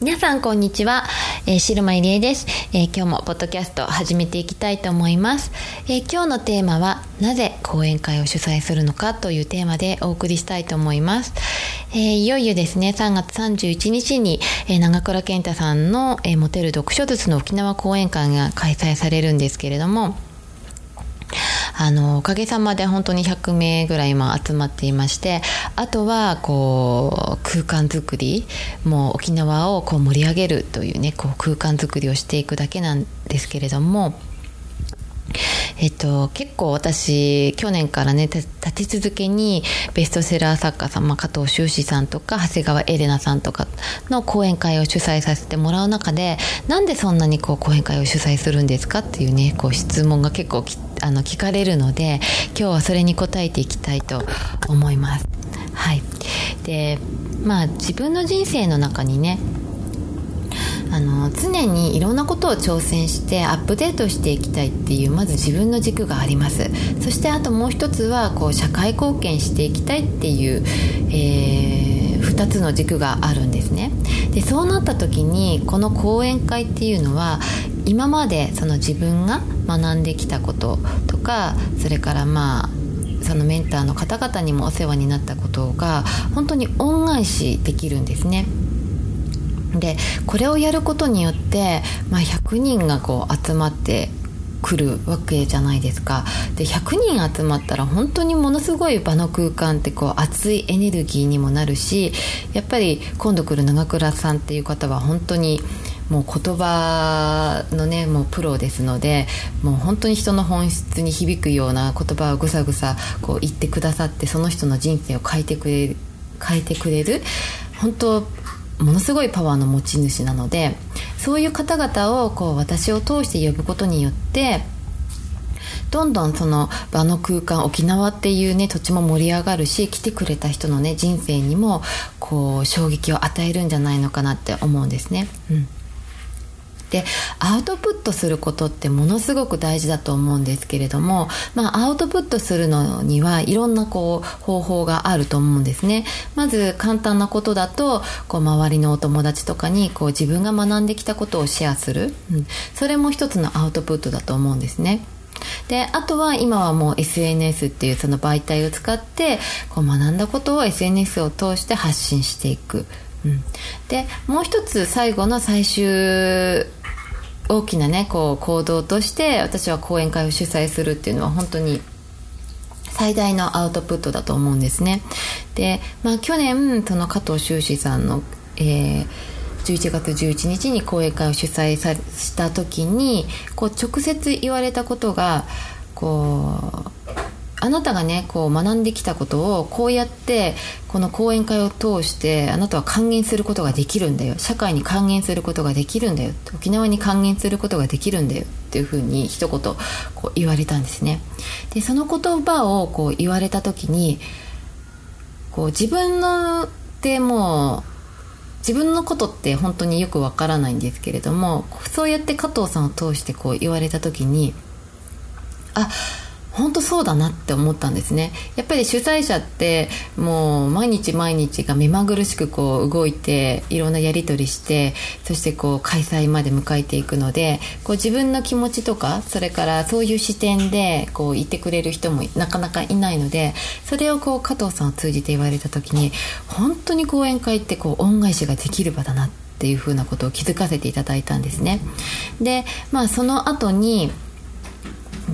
皆さんこんにちは、えー、白間入江です、えー、今日もポッドキャスト始めていきたいと思います、えー、今日のテーマはなぜ講演会を主催するのかというテーマでお送りしたいと思います、えー、いよいよですね3月31日に、えー、長倉健太さんの、えー、持てる読書術の沖縄講演会が開催されるんですけれどもあのおかげさまで本当に100名ぐらい今集まっていましてあとはこう空間づくりもう沖縄をこう盛り上げるというねこう空間づくりをしていくだけなんですけれどもえっと、結構私去年からね立て続けにベストセラー作家さん、まあ、加藤修士さんとか長谷川エレナさんとかの講演会を主催させてもらう中でなんでそんなにこう講演会を主催するんですかっていうねこう質問が結構あの聞かれるので今日はそれに答えていきたいと思います。はい、でまあ自分の人生の中にねあの常にいろんなことを挑戦してアップデートしていきたいっていうまず自分の軸があります。そしてあともう一つはこう社会貢献していきたいっていう、えー、2つの軸があるんですね。でそうなった時にこの講演会っていうのは今までその自分が学んできたこととかそれからまあそのメンターの方々にもお世話になったことが本当に恩返しできるんですね。でこれをやることによって、まあ、100人がこう集まってくるわけじゃないですか。で100人集まったら本当にものすごい場の空間ってこう熱いエネルギーにもなるしやっぱり今度来る長倉さんっていう方は本当にもう言葉のねもうプロですのでもう本当に人の本質に響くような言葉をぐさぐさこう言ってくださってその人の人生を変えてくれる変えてくれる本当ものすごいパワーの持ち主なのでそういう方々をこう私を通して呼ぶことによってどんどんその場の空間沖縄っていうね土地も盛り上がるし来てくれた人のね人生にもこう衝撃を与えるんじゃないのかなって思うんですね。うんでアウトプットすることってものすごく大事だと思うんですけれども、まあ、アウトプットするのにはいろんなこう方法があると思うんですね。まず簡単なことだとこう周りのお友達とかにこう自分が学んできたことをシェアする、うん、それも一つのアウトプットだと思うんですね。であとは今はもう SNS っていうその媒体を使ってこう学んだことを SNS を通して発信していく、うん、でもう一つ最後の最終大きなねこう行動として私は講演会を主催するっていうのは本当に最大のアウトプットだと思うんですね。で、まあ、去年その加藤修士さんの、えー、11月11日に講演会を主催さした時にこう直接言われたことがこうあなたがねこう学んできたことをこうやってこの講演会を通してあなたは還元することができるんだよ。社会に還元することができるんだよ。沖縄に還元することができるんだよっていうふうに一言こう言われたんですね。でその言葉をこう言われた時にこう自分のってもう自分のことって本当によくわからないんですけれどもそうやって加藤さんを通してこう言われた時にあっ本当そうだなって思ったんですね。やっぱり主催者ってもう毎日毎日が目まぐるしくこう動いていろんなやり取りしてそしてこう開催まで迎えていくのでこう自分の気持ちとかそれからそういう視点でこう言ってくれる人もなかなかいないのでそれをこう加藤さんを通じて言われた時に本当に講演会ってこう恩返しができる場だなっていうふうなことを気づかせていただいたんですね。でまあその後に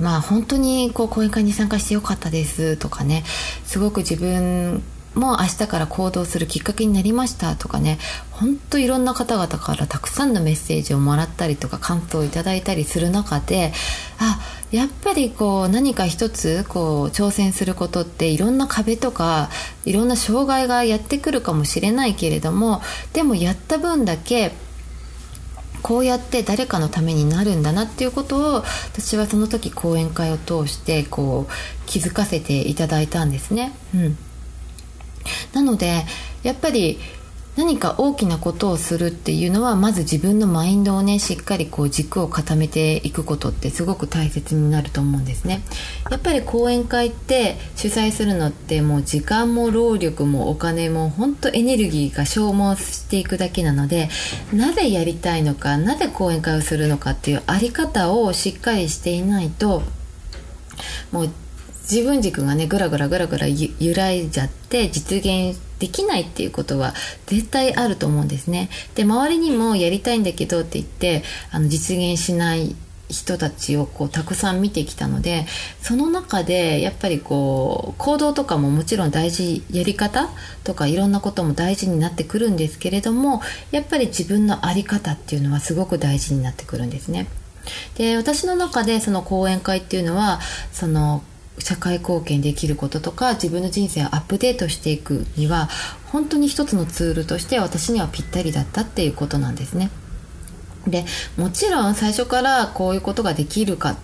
まあ本当にこう講演会に参加してよかったですとかねすごく自分も明日から行動するきっかけになりましたとかね本当いろんな方々からたくさんのメッセージをもらったりとか感想をいただいたりする中であやっぱりこう何か一つこう挑戦することっていろんな壁とかいろんな障害がやってくるかもしれないけれどもでもやった分だけこうやって誰かのためになるんだなっていうことを私はその時講演会を通してこう気づかせていただいたんですね。うん、なのでやっぱり何か大きなことをするっていうのはまず自分のマインドをねしっかりこう軸を固めていくことってすごく大切になると思うんですね。やっぱり講演会って主催するのってもう時間も労力もお金も本当エネルギーが消耗していくだけなのでなぜやりたいのかなぜ講演会をするのかっていうあり方をしっかりしていないともう自分軸がねぐらぐらぐらぐら揺らいじゃって実現できないっていうことは絶対あると思うんですね。で周りにもやりたいんだけどって言ってあの実現しない人たちをこうたくさん見てきたのでその中でやっぱりこう行動とかももちろん大事やり方とかいろんなことも大事になってくるんですけれどもやっぱり自分の在り方っていうのはすごく大事になってくるんですね。で私の中でその講演会っていうのはその社会貢献できることとか自分の人生をアップデートしていくには本当に一つのツールとして私にはぴったりだったっていうことなんですね。でもちろん最初からこういうことができるかっ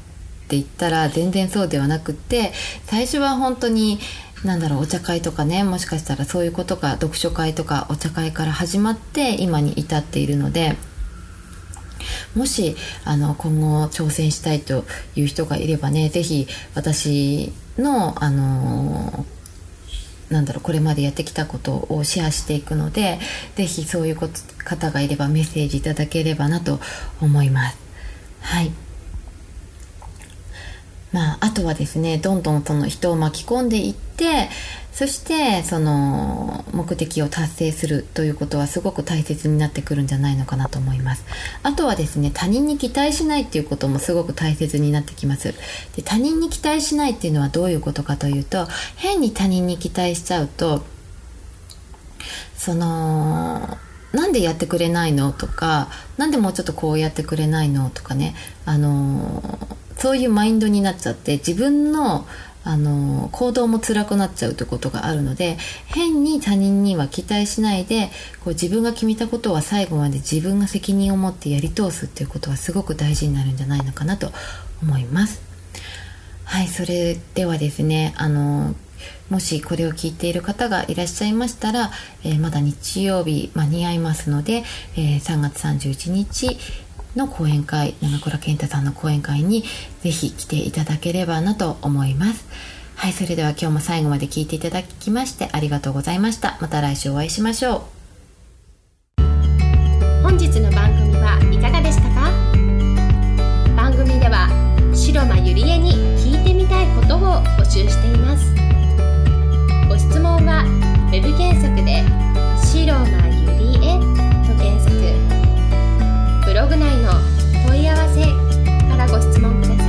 て言ったら全然そうではなくって最初は本当になんだろうお茶会とかねもしかしたらそういうことが読書会とかお茶会から始まって今に至っているので。もしあの今後挑戦したいという人がいればね是非私のあのなんだろうこれまでやってきたことをシェアしていくので是非そういう方がいればメッセージいただければなと思います。はいまあ、あとはですねどんどんその人を巻き込んでいってそしてその目的を達成するということはすごく大切になってくるんじゃないのかなと思います。あとはですね他人に期待しないっていうこともすごく大切になってきます。で他人に期待しないっていうのはどういうことかというと変に他人に期待しちゃうとそのなんでやってくれないのとか何でもうちょっとこうやってくれないのとかねあのそういうマインドになっちゃって自分のあの行動も辛くなっちゃうということがあるので変に他人には期待しないでこう自分が決めたことは最後まで自分が責任を持ってやり通すっていうことはすごく大事になるんじゃないのかなと思います。はいそれではですねあのもしこれを聞いている方がいらっしゃいましたら、えー、まだ日曜日間に合いますので、えー、3月31日の講演会長倉健太さんの講演会にぜひ来ていただければなと思います。はいそれでは今日も最後まで聞いていただきましてありがとうございました。また来週お会いしましょう。本日の番組はいかがでしたか？番組では白間ゆりえに聞いてみたいことを募集しています。ご質問はウェブ検索で「白間ゆりえ」と検索。ブログ内の問い合わせからご質問ください。